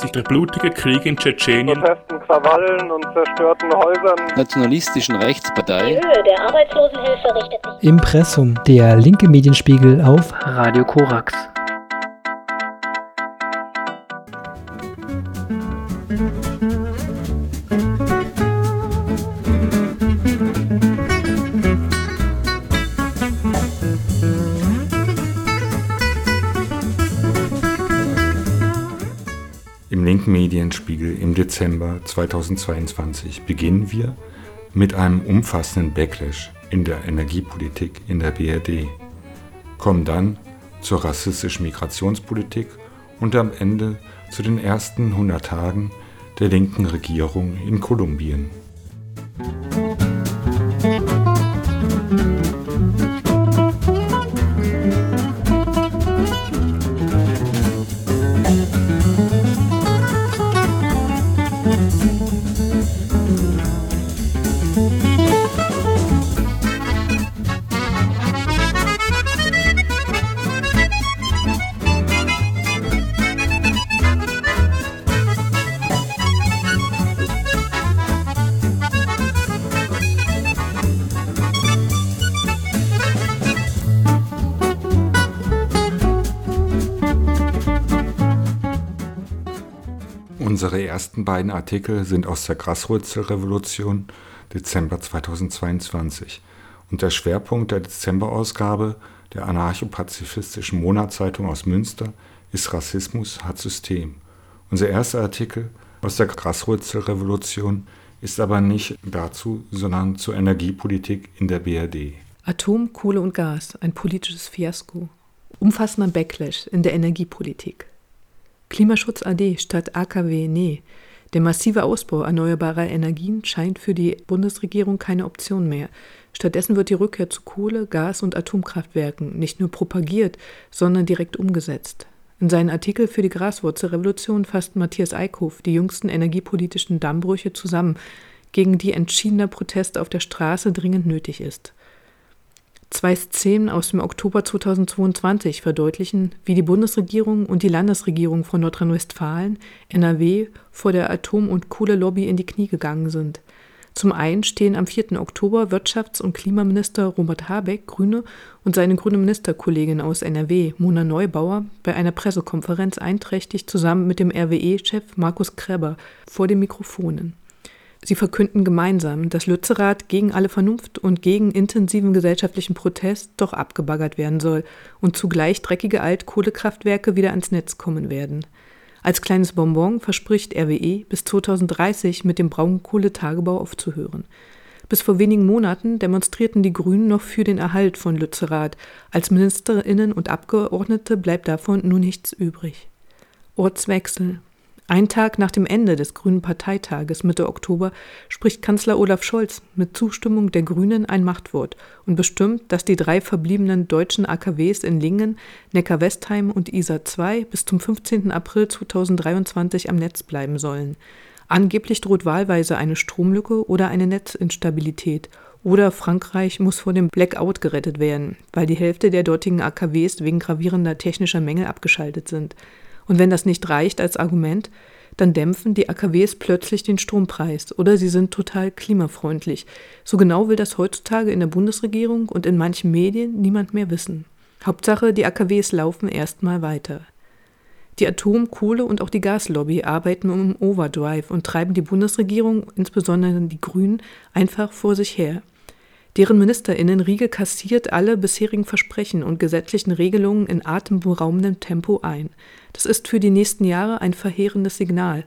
sich der blutige Krieg in Tschetschenien, Protesten, Krawallen und zerstörten Häusern, nationalistischen Die Rechtspartei Höhe der Arbeitslosenhilfe richtet sich Impressum, der linke Medienspiegel auf Radio Korax. Dezember 2022 beginnen wir mit einem umfassenden Backlash in der Energiepolitik in der BRD, kommen dann zur rassistischen Migrationspolitik und am Ende zu den ersten 100 Tagen der linken Regierung in Kolumbien. Ersten beiden Artikel sind aus der Graswurzelrevolution Dezember 2022 und der Schwerpunkt der Dezemberausgabe der anarcho-pazifistischen Monatszeitung aus Münster ist Rassismus hat System. Unser erster Artikel aus der Graswurzelrevolution ist aber nicht dazu, sondern zur Energiepolitik in der BRD. Atom, Kohle und Gas, ein politisches Fiasko. Umfassender Backlash in der Energiepolitik. Klimaschutz AD statt AKW nee. Der massive Ausbau erneuerbarer Energien scheint für die Bundesregierung keine Option mehr. Stattdessen wird die Rückkehr zu Kohle, Gas und Atomkraftwerken nicht nur propagiert, sondern direkt umgesetzt. In seinem Artikel für die Graswurzelrevolution fasst Matthias Eickhoff die jüngsten energiepolitischen Dammbrüche zusammen, gegen die entschiedener Protest auf der Straße dringend nötig ist. Zwei Szenen aus dem Oktober 2022 verdeutlichen, wie die Bundesregierung und die Landesregierung von Nordrhein-Westfalen, NRW, vor der Atom- und Kohlelobby in die Knie gegangen sind. Zum einen stehen am 4. Oktober Wirtschafts- und Klimaminister Robert Habeck, Grüne, und seine grüne Ministerkollegin aus NRW, Mona Neubauer, bei einer Pressekonferenz einträchtig zusammen mit dem RWE-Chef Markus Kreber vor den Mikrofonen. Sie verkünden gemeinsam, dass Lützerath gegen alle Vernunft und gegen intensiven gesellschaftlichen Protest doch abgebaggert werden soll und zugleich dreckige Altkohlekraftwerke wieder ans Netz kommen werden. Als kleines Bonbon verspricht RWE, bis 2030 mit dem Braunkohletagebau aufzuhören. Bis vor wenigen Monaten demonstrierten die Grünen noch für den Erhalt von Lützerath. Als Ministerinnen und Abgeordnete bleibt davon nun nichts übrig. Ortswechsel. Ein Tag nach dem Ende des Grünen Parteitages Mitte Oktober spricht Kanzler Olaf Scholz mit Zustimmung der Grünen ein Machtwort und bestimmt, dass die drei verbliebenen deutschen AKWs in Lingen, Neckar-Westheim und Isar II bis zum 15. April 2023 am Netz bleiben sollen. Angeblich droht wahlweise eine Stromlücke oder eine Netzinstabilität. Oder Frankreich muss vor dem Blackout gerettet werden, weil die Hälfte der dortigen AKWs wegen gravierender technischer Mängel abgeschaltet sind. Und wenn das nicht reicht als Argument, dann dämpfen die AKWs plötzlich den Strompreis oder sie sind total klimafreundlich. So genau will das heutzutage in der Bundesregierung und in manchen Medien niemand mehr wissen. Hauptsache, die AKWs laufen erstmal weiter. Die Atom-, Kohle- und auch die Gaslobby arbeiten um Overdrive und treiben die Bundesregierung, insbesondere die Grünen, einfach vor sich her. Deren Ministerinnenriege kassiert alle bisherigen Versprechen und gesetzlichen Regelungen in atemberaubendem Tempo ein. Das ist für die nächsten Jahre ein verheerendes Signal.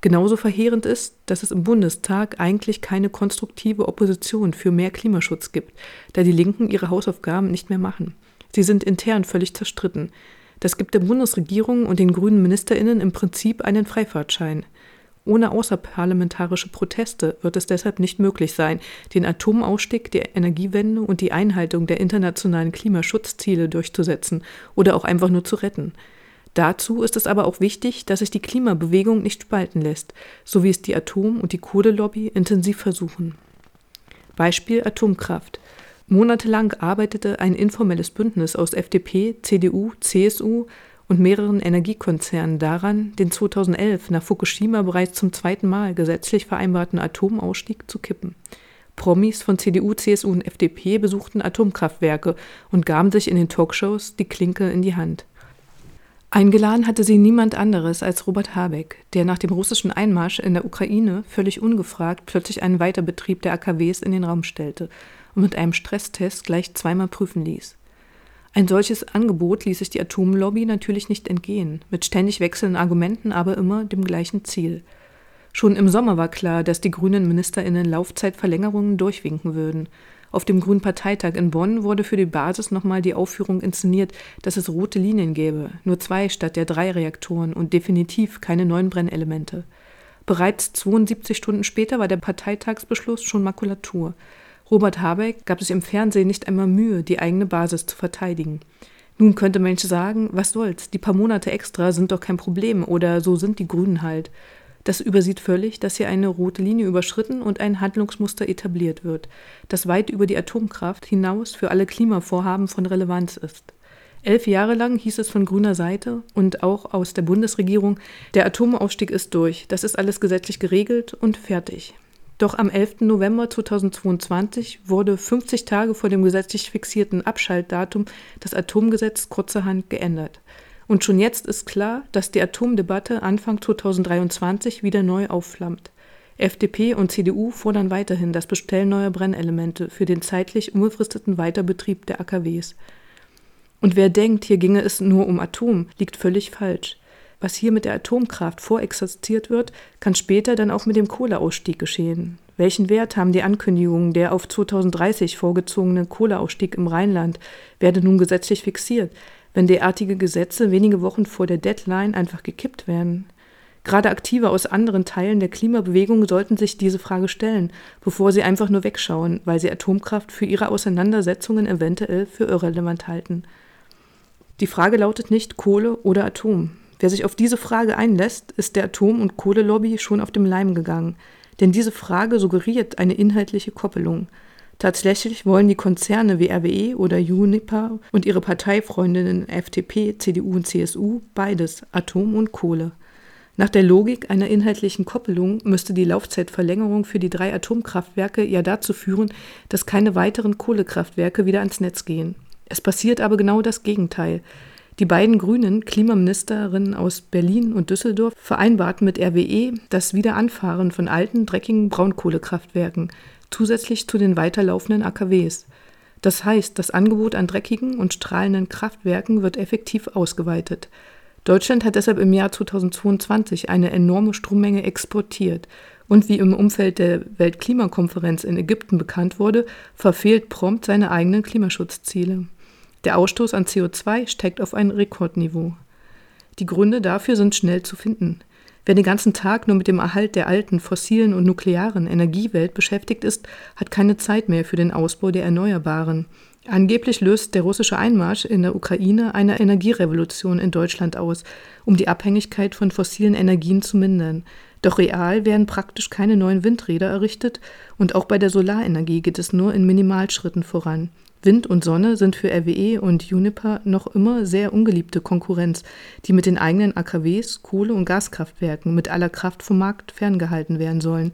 Genauso verheerend ist, dass es im Bundestag eigentlich keine konstruktive Opposition für mehr Klimaschutz gibt, da die Linken ihre Hausaufgaben nicht mehr machen. Sie sind intern völlig zerstritten. Das gibt der Bundesregierung und den grünen Ministerinnen im Prinzip einen Freifahrtschein. Ohne außerparlamentarische Proteste wird es deshalb nicht möglich sein, den Atomausstieg, die Energiewende und die Einhaltung der internationalen Klimaschutzziele durchzusetzen oder auch einfach nur zu retten. Dazu ist es aber auch wichtig, dass sich die Klimabewegung nicht spalten lässt, so wie es die Atom- und die Kohlelobby intensiv versuchen. Beispiel Atomkraft. Monatelang arbeitete ein informelles Bündnis aus FDP, CDU, CSU und mehreren Energiekonzernen daran, den 2011 nach Fukushima bereits zum zweiten Mal gesetzlich vereinbarten Atomausstieg zu kippen. Promis von CDU, CSU und FDP besuchten Atomkraftwerke und gaben sich in den Talkshows die Klinke in die Hand. Eingeladen hatte sie niemand anderes als Robert Habeck, der nach dem russischen Einmarsch in der Ukraine völlig ungefragt plötzlich einen Weiterbetrieb der AKWs in den Raum stellte und mit einem Stresstest gleich zweimal prüfen ließ. Ein solches Angebot ließ sich die Atomlobby natürlich nicht entgehen, mit ständig wechselnden Argumenten, aber immer dem gleichen Ziel. Schon im Sommer war klar, dass die grünen MinisterInnen Laufzeitverlängerungen durchwinken würden – auf dem Grünen Parteitag in Bonn wurde für die Basis nochmal die Aufführung inszeniert, dass es rote Linien gäbe, nur zwei statt der drei Reaktoren und definitiv keine neuen Brennelemente. Bereits 72 Stunden später war der Parteitagsbeschluss schon Makulatur. Robert Habeck gab es im Fernsehen nicht einmal Mühe, die eigene Basis zu verteidigen. Nun könnte Mensch sagen, was soll's, die paar Monate extra sind doch kein Problem oder so sind die Grünen halt. Das übersieht völlig, dass hier eine rote Linie überschritten und ein Handlungsmuster etabliert wird, das weit über die Atomkraft hinaus für alle Klimavorhaben von Relevanz ist. Elf Jahre lang hieß es von grüner Seite und auch aus der Bundesregierung, der Atomausstieg ist durch, das ist alles gesetzlich geregelt und fertig. Doch am 11. November 2022 wurde 50 Tage vor dem gesetzlich fixierten Abschaltdatum das Atomgesetz kurzerhand geändert. Und schon jetzt ist klar, dass die Atomdebatte Anfang 2023 wieder neu aufflammt. FDP und CDU fordern weiterhin das Bestellen neuer Brennelemente für den zeitlich unbefristeten Weiterbetrieb der AKWs. Und wer denkt, hier ginge es nur um Atom, liegt völlig falsch. Was hier mit der Atomkraft vorexerziert wird, kann später dann auch mit dem Kohleausstieg geschehen. Welchen Wert haben die Ankündigungen, der auf 2030 vorgezogene Kohleausstieg im Rheinland werde nun gesetzlich fixiert? wenn derartige Gesetze wenige Wochen vor der Deadline einfach gekippt werden? Gerade Aktive aus anderen Teilen der Klimabewegung sollten sich diese Frage stellen, bevor sie einfach nur wegschauen, weil sie Atomkraft für ihre Auseinandersetzungen eventuell für irrelevant halten. Die Frage lautet nicht Kohle oder Atom. Wer sich auf diese Frage einlässt, ist der Atom- und Kohlelobby schon auf dem Leim gegangen. Denn diese Frage suggeriert eine inhaltliche Koppelung. Tatsächlich wollen die Konzerne wie RWE oder Uniper und ihre Parteifreundinnen FDP, CDU und CSU beides, Atom und Kohle. Nach der Logik einer inhaltlichen Koppelung müsste die Laufzeitverlängerung für die drei Atomkraftwerke ja dazu führen, dass keine weiteren Kohlekraftwerke wieder ans Netz gehen. Es passiert aber genau das Gegenteil. Die beiden grünen Klimaministerinnen aus Berlin und Düsseldorf vereinbarten mit RWE das Wiederanfahren von alten, dreckigen Braunkohlekraftwerken zusätzlich zu den weiterlaufenden AKWs. Das heißt, das Angebot an dreckigen und strahlenden Kraftwerken wird effektiv ausgeweitet. Deutschland hat deshalb im Jahr 2022 eine enorme Strommenge exportiert. Und wie im Umfeld der Weltklimakonferenz in Ägypten bekannt wurde, verfehlt prompt seine eigenen Klimaschutzziele. Der Ausstoß an CO2 steigt auf ein Rekordniveau. Die Gründe dafür sind schnell zu finden. Wer den ganzen Tag nur mit dem Erhalt der alten fossilen und nuklearen Energiewelt beschäftigt ist, hat keine Zeit mehr für den Ausbau der Erneuerbaren. Angeblich löst der russische Einmarsch in der Ukraine eine Energierevolution in Deutschland aus, um die Abhängigkeit von fossilen Energien zu mindern. Doch real werden praktisch keine neuen Windräder errichtet und auch bei der Solarenergie geht es nur in Minimalschritten voran. Wind und Sonne sind für RWE und Juniper noch immer sehr ungeliebte Konkurrenz, die mit den eigenen AKWs, Kohle- und Gaskraftwerken mit aller Kraft vom Markt ferngehalten werden sollen.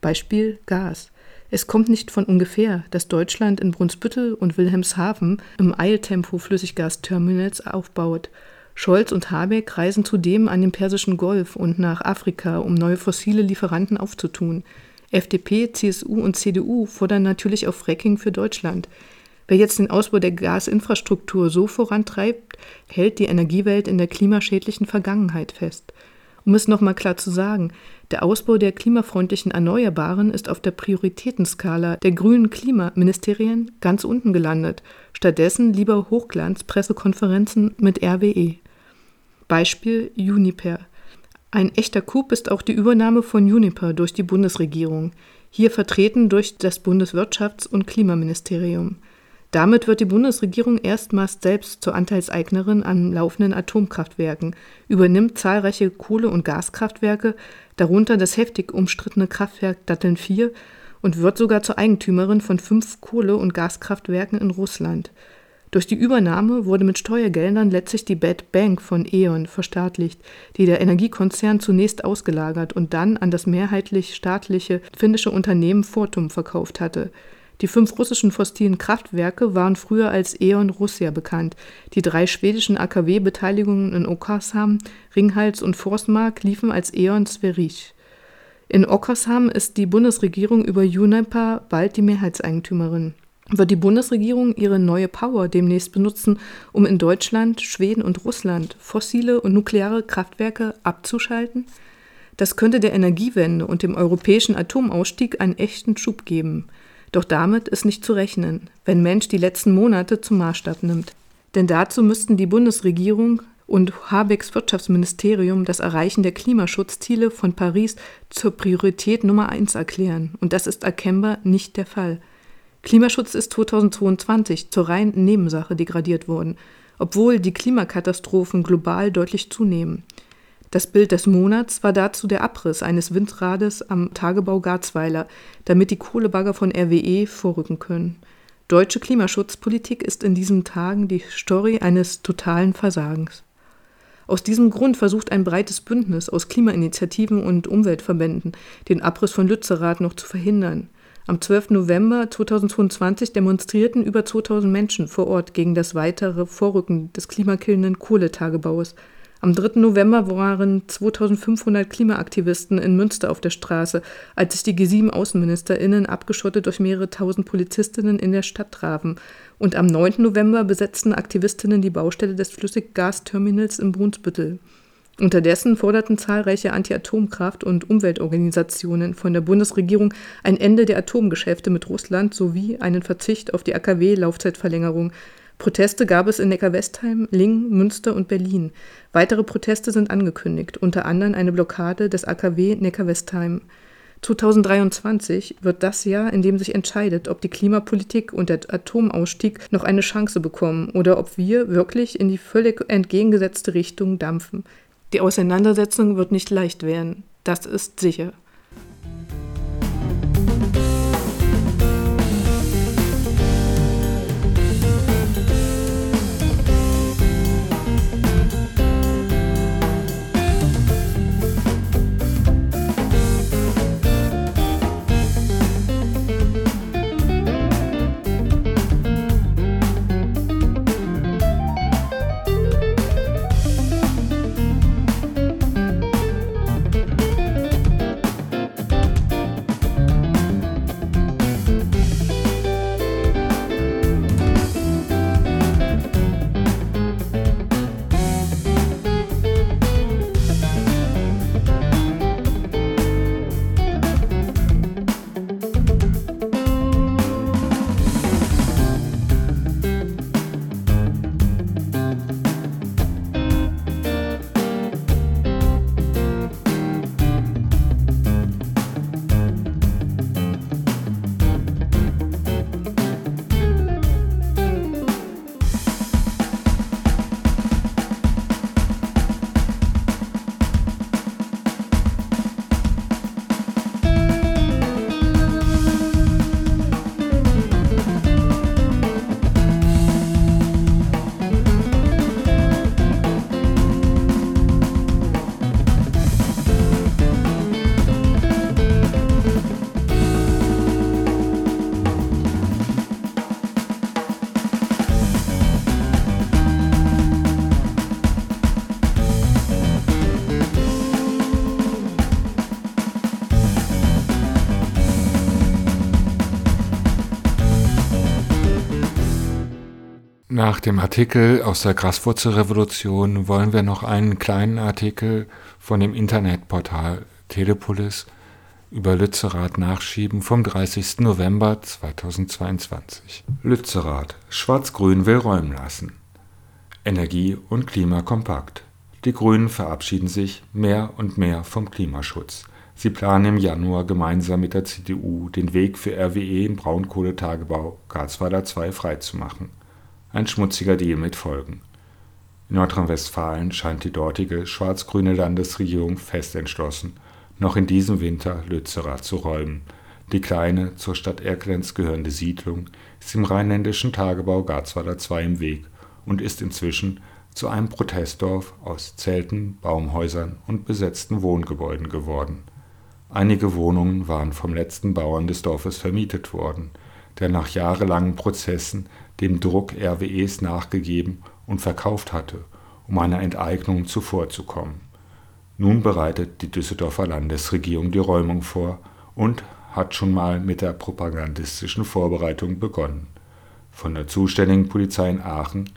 Beispiel Gas. Es kommt nicht von ungefähr, dass Deutschland in Brunsbüttel und Wilhelmshaven im Eiltempo Flüssiggasterminals aufbaut. Scholz und Habeck reisen zudem an den Persischen Golf und nach Afrika, um neue fossile Lieferanten aufzutun. FDP, CSU und CDU fordern natürlich auf Fracking für Deutschland. Wer jetzt den Ausbau der Gasinfrastruktur so vorantreibt, hält die Energiewelt in der klimaschädlichen Vergangenheit fest. Um es nochmal klar zu sagen, der Ausbau der klimafreundlichen Erneuerbaren ist auf der Prioritätenskala der grünen Klimaministerien ganz unten gelandet. Stattdessen lieber Hochglanz-Pressekonferenzen mit RWE. Beispiel Uniper. Ein echter Coup ist auch die Übernahme von Uniper durch die Bundesregierung, hier vertreten durch das Bundeswirtschafts- und Klimaministerium. Damit wird die Bundesregierung erstmals selbst zur Anteilseignerin an laufenden Atomkraftwerken, übernimmt zahlreiche Kohle- und Gaskraftwerke, darunter das heftig umstrittene Kraftwerk Datteln 4 und wird sogar zur Eigentümerin von fünf Kohle- und Gaskraftwerken in Russland. Durch die Übernahme wurde mit Steuergeldern letztlich die Bad Bank von E.ON verstaatlicht, die der Energiekonzern zunächst ausgelagert und dann an das mehrheitlich staatliche finnische Unternehmen Fortum verkauft hatte. Die fünf russischen fossilen Kraftwerke waren früher als E.ON Russia bekannt. Die drei schwedischen AKW-Beteiligungen in Oskarshamn, Ringhals und Forsmark liefen als E.ON Sverige. In Oskarshamn ist die Bundesregierung über Juniper bald die Mehrheitseigentümerin wird die Bundesregierung ihre neue Power demnächst benutzen, um in Deutschland, Schweden und Russland fossile und nukleare Kraftwerke abzuschalten? Das könnte der Energiewende und dem europäischen Atomausstieg einen echten Schub geben. Doch damit ist nicht zu rechnen, wenn Mensch die letzten Monate zum Maßstab nimmt. Denn dazu müssten die Bundesregierung und Habecks Wirtschaftsministerium das Erreichen der Klimaschutzziele von Paris zur Priorität Nummer eins erklären. Und das ist erkennbar nicht der Fall. Klimaschutz ist 2022 zur reinen Nebensache degradiert worden, obwohl die Klimakatastrophen global deutlich zunehmen. Das Bild des Monats war dazu der Abriss eines Windrades am Tagebau Garzweiler, damit die Kohlebagger von RWE vorrücken können. Deutsche Klimaschutzpolitik ist in diesen Tagen die Story eines totalen Versagens. Aus diesem Grund versucht ein breites Bündnis aus Klimainitiativen und Umweltverbänden, den Abriss von Lützerath noch zu verhindern. Am 12. November 2022 demonstrierten über 2000 Menschen vor Ort gegen das weitere Vorrücken des klimakillenden Kohletagebaues. Am 3. November waren 2500 Klimaaktivisten in Münster auf der Straße, als sich die G7-AußenministerInnen abgeschottet durch mehrere tausend Polizistinnen in der Stadt trafen. Und am 9. November besetzten Aktivistinnen die Baustelle des Flüssiggasterminals in Brunsbüttel. Unterdessen forderten zahlreiche Anti-Atomkraft- und Umweltorganisationen von der Bundesregierung ein Ende der Atomgeschäfte mit Russland sowie einen Verzicht auf die AKW-Laufzeitverlängerung. Proteste gab es in Neckar-Westheim, Lingen, Münster und Berlin. Weitere Proteste sind angekündigt, unter anderem eine Blockade des AKW Neckar-Westheim. 2023 wird das Jahr, in dem sich entscheidet, ob die Klimapolitik und der Atomausstieg noch eine Chance bekommen oder ob wir wirklich in die völlig entgegengesetzte Richtung dampfen. Die Auseinandersetzung wird nicht leicht werden, das ist sicher. Nach dem Artikel aus der Graswurzelrevolution wollen wir noch einen kleinen Artikel von dem Internetportal Telepolis über Lützerath nachschieben vom 30. November 2022. Lützerath. Schwarz-Grün will räumen lassen. Energie und Klima kompakt. Die Grünen verabschieden sich mehr und mehr vom Klimaschutz. Sie planen im Januar gemeinsam mit der CDU den Weg für RWE im Braunkohletagebau Garzweiler 2 freizumachen ein schmutziger Deal mit Folgen. In Nordrhein-Westfalen scheint die dortige schwarz-grüne Landesregierung fest entschlossen, noch in diesem Winter Lützerath zu räumen. Die kleine, zur Stadt Erkelenz gehörende Siedlung ist dem rheinländischen Tagebau Garzweiler 2 im Weg und ist inzwischen zu einem Protestdorf aus Zelten, Baumhäusern und besetzten Wohngebäuden geworden. Einige Wohnungen waren vom letzten Bauern des Dorfes vermietet worden, der nach jahrelangen Prozessen dem Druck RWEs nachgegeben und verkauft hatte, um einer Enteignung zuvorzukommen. Nun bereitet die Düsseldorfer Landesregierung die Räumung vor und hat schon mal mit der propagandistischen Vorbereitung begonnen. Von der zuständigen Polizei in Aachen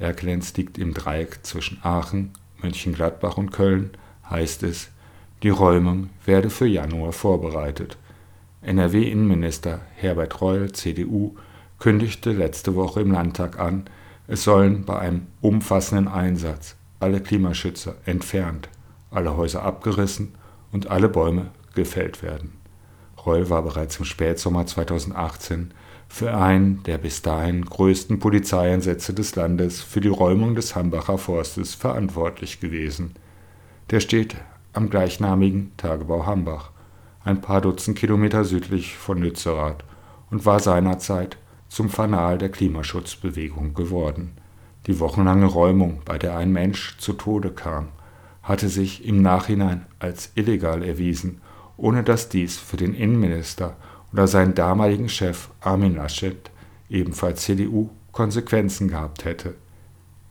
Erkelenz liegt im Dreieck zwischen Aachen, Mönchengladbach und Köln, heißt es, die Räumung werde für Januar vorbereitet. NRW-Innenminister Herbert Reul, CDU, kündigte letzte Woche im Landtag an, es sollen bei einem umfassenden Einsatz alle Klimaschützer entfernt, alle Häuser abgerissen und alle Bäume gefällt werden. Reul war bereits im Spätsommer 2018 für einen der bis dahin größten Polizeieinsätze des Landes für die Räumung des Hambacher Forstes verantwortlich gewesen. Der steht am gleichnamigen Tagebau Hambach, ein paar Dutzend Kilometer südlich von Lützerath und war seinerzeit zum Fanal der Klimaschutzbewegung geworden. Die wochenlange Räumung, bei der ein Mensch zu Tode kam, hatte sich im Nachhinein als illegal erwiesen, ohne dass dies für den Innenminister oder seinen damaligen Chef Armin Laschet, ebenfalls CDU, Konsequenzen gehabt hätte.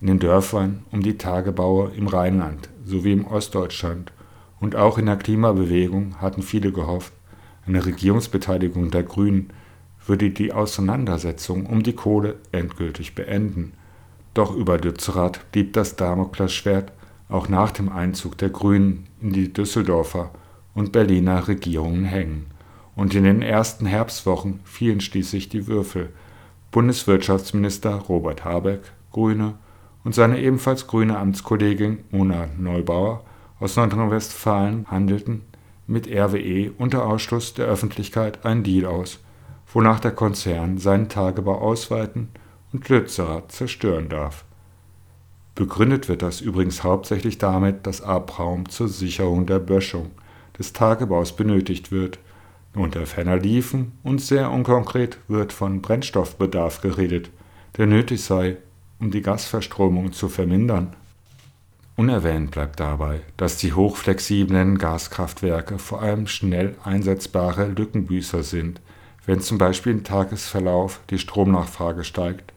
In den Dörfern um die Tagebaue im Rheinland sowie im Ostdeutschland und auch in der Klimabewegung hatten viele gehofft, eine Regierungsbeteiligung der Grünen würde die Auseinandersetzung um die Kohle endgültig beenden. Doch über Lützerath blieb das Damoklesschwert auch nach dem Einzug der Grünen in die Düsseldorfer und Berliner Regierungen hängen und in den ersten Herbstwochen fielen schließlich die Würfel. Bundeswirtschaftsminister Robert Habeck, Grüne, und seine ebenfalls grüne Amtskollegin Mona Neubauer aus Nordrhein-Westfalen handelten mit RWE unter Ausschluss der Öffentlichkeit einen Deal aus, wonach der Konzern seinen Tagebau ausweiten und Lützerath zerstören darf. Begründet wird das übrigens hauptsächlich damit, dass Abraum zur Sicherung der Böschung des Tagebaus benötigt wird unter ferner liefen und sehr unkonkret wird von Brennstoffbedarf geredet, der nötig sei, um die Gasverstromung zu vermindern. Unerwähnt bleibt dabei, dass die hochflexiblen Gaskraftwerke vor allem schnell einsetzbare Lückenbüßer sind, wenn zum Beispiel im Tagesverlauf die Stromnachfrage steigt,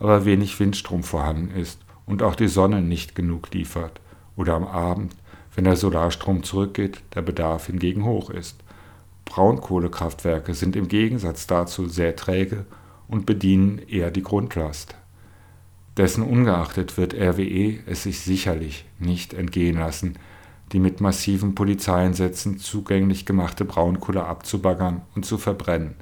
aber wenig Windstrom vorhanden ist und auch die Sonne nicht genug liefert, oder am Abend, wenn der Solarstrom zurückgeht, der Bedarf hingegen hoch ist. Braunkohlekraftwerke sind im Gegensatz dazu sehr träge und bedienen eher die Grundlast. Dessen ungeachtet wird RWE es sich sicherlich nicht entgehen lassen, die mit massiven Polizeieinsätzen zugänglich gemachte Braunkohle abzubaggern und zu verbrennen,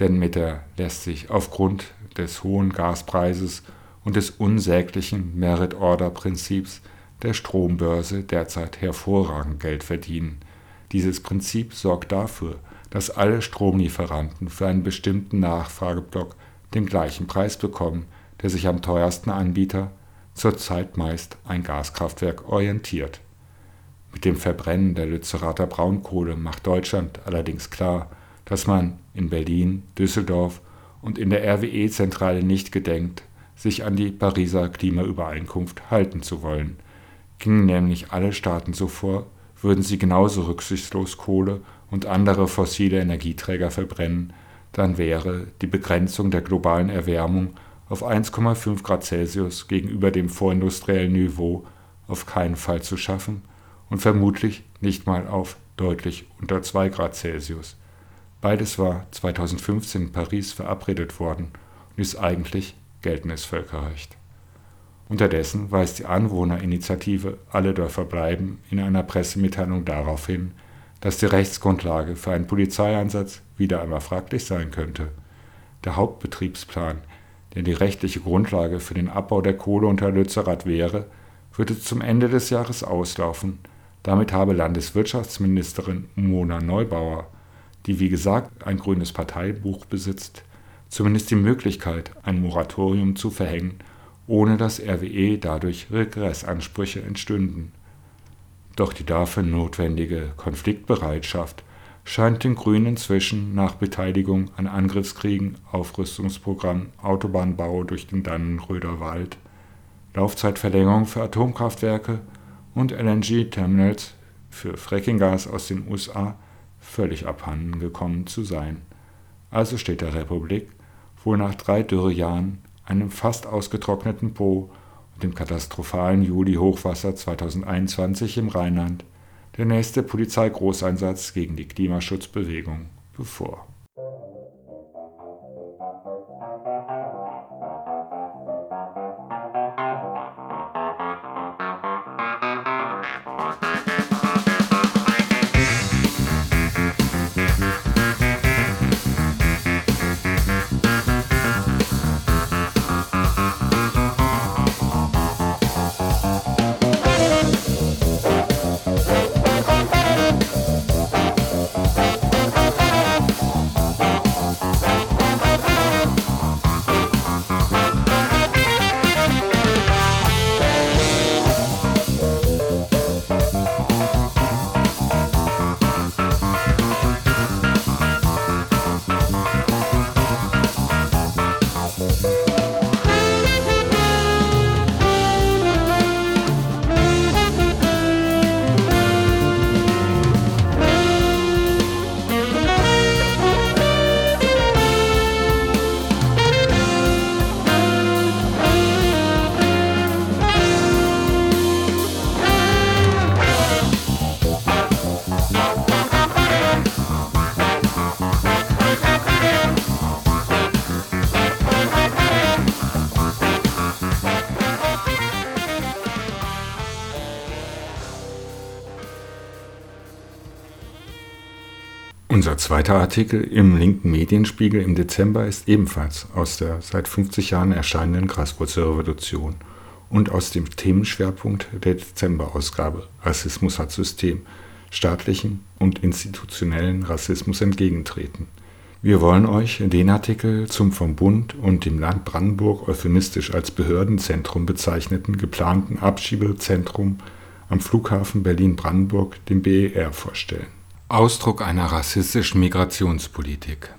denn mit der lässt sich aufgrund des hohen Gaspreises und des unsäglichen Merit-Order-Prinzips der Strombörse derzeit hervorragend Geld verdienen – dieses Prinzip sorgt dafür, dass alle Stromlieferanten für einen bestimmten Nachfrageblock den gleichen Preis bekommen, der sich am teuersten Anbieter, zurzeit meist ein Gaskraftwerk, orientiert. Mit dem Verbrennen der Lützerater Braunkohle macht Deutschland allerdings klar, dass man in Berlin, Düsseldorf und in der RWE-Zentrale nicht gedenkt, sich an die Pariser Klimaübereinkunft halten zu wollen. Gingen nämlich alle Staaten so vor, würden sie genauso rücksichtslos Kohle und andere fossile Energieträger verbrennen, dann wäre die Begrenzung der globalen Erwärmung auf 1,5 Grad Celsius gegenüber dem vorindustriellen Niveau auf keinen Fall zu schaffen und vermutlich nicht mal auf deutlich unter 2 Grad Celsius. Beides war 2015 in Paris verabredet worden und ist eigentlich geltendes Völkerrecht. Unterdessen weist die Anwohnerinitiative Alle Dörfer bleiben in einer Pressemitteilung darauf hin, dass die Rechtsgrundlage für einen Polizeieinsatz wieder einmal fraglich sein könnte. Der Hauptbetriebsplan, der die rechtliche Grundlage für den Abbau der Kohle unter Lützerath wäre, würde zum Ende des Jahres auslaufen. Damit habe Landeswirtschaftsministerin Mona Neubauer, die wie gesagt ein grünes Parteibuch besitzt, zumindest die Möglichkeit, ein Moratorium zu verhängen ohne dass RWE dadurch Regressansprüche entstünden. Doch die dafür notwendige Konfliktbereitschaft scheint den Grünen inzwischen nach Beteiligung an Angriffskriegen, Aufrüstungsprogramm, Autobahnbau durch den Dannenröder Wald, Laufzeitverlängerung für Atomkraftwerke und LNG-Terminals für Frackinggas aus den USA völlig abhanden gekommen zu sein. Also steht der Republik wohl nach drei Dürrejahren, einem fast ausgetrockneten Po und dem katastrophalen Juli-Hochwasser 2021 im Rheinland der nächste Polizeigroßeinsatz gegen die Klimaschutzbewegung bevor. Zweiter Artikel im linken Medienspiegel im Dezember ist ebenfalls aus der seit 50 Jahren erscheinenden Graswurzelrevolution und aus dem Themenschwerpunkt der Dezemberausgabe Rassismus hat System, staatlichen und institutionellen Rassismus entgegentreten. Wir wollen euch den Artikel zum vom Bund und dem Land Brandenburg euphemistisch als Behördenzentrum bezeichneten geplanten Abschiebezentrum am Flughafen Berlin-Brandenburg, dem BER, vorstellen. Ausdruck einer rassistischen Migrationspolitik.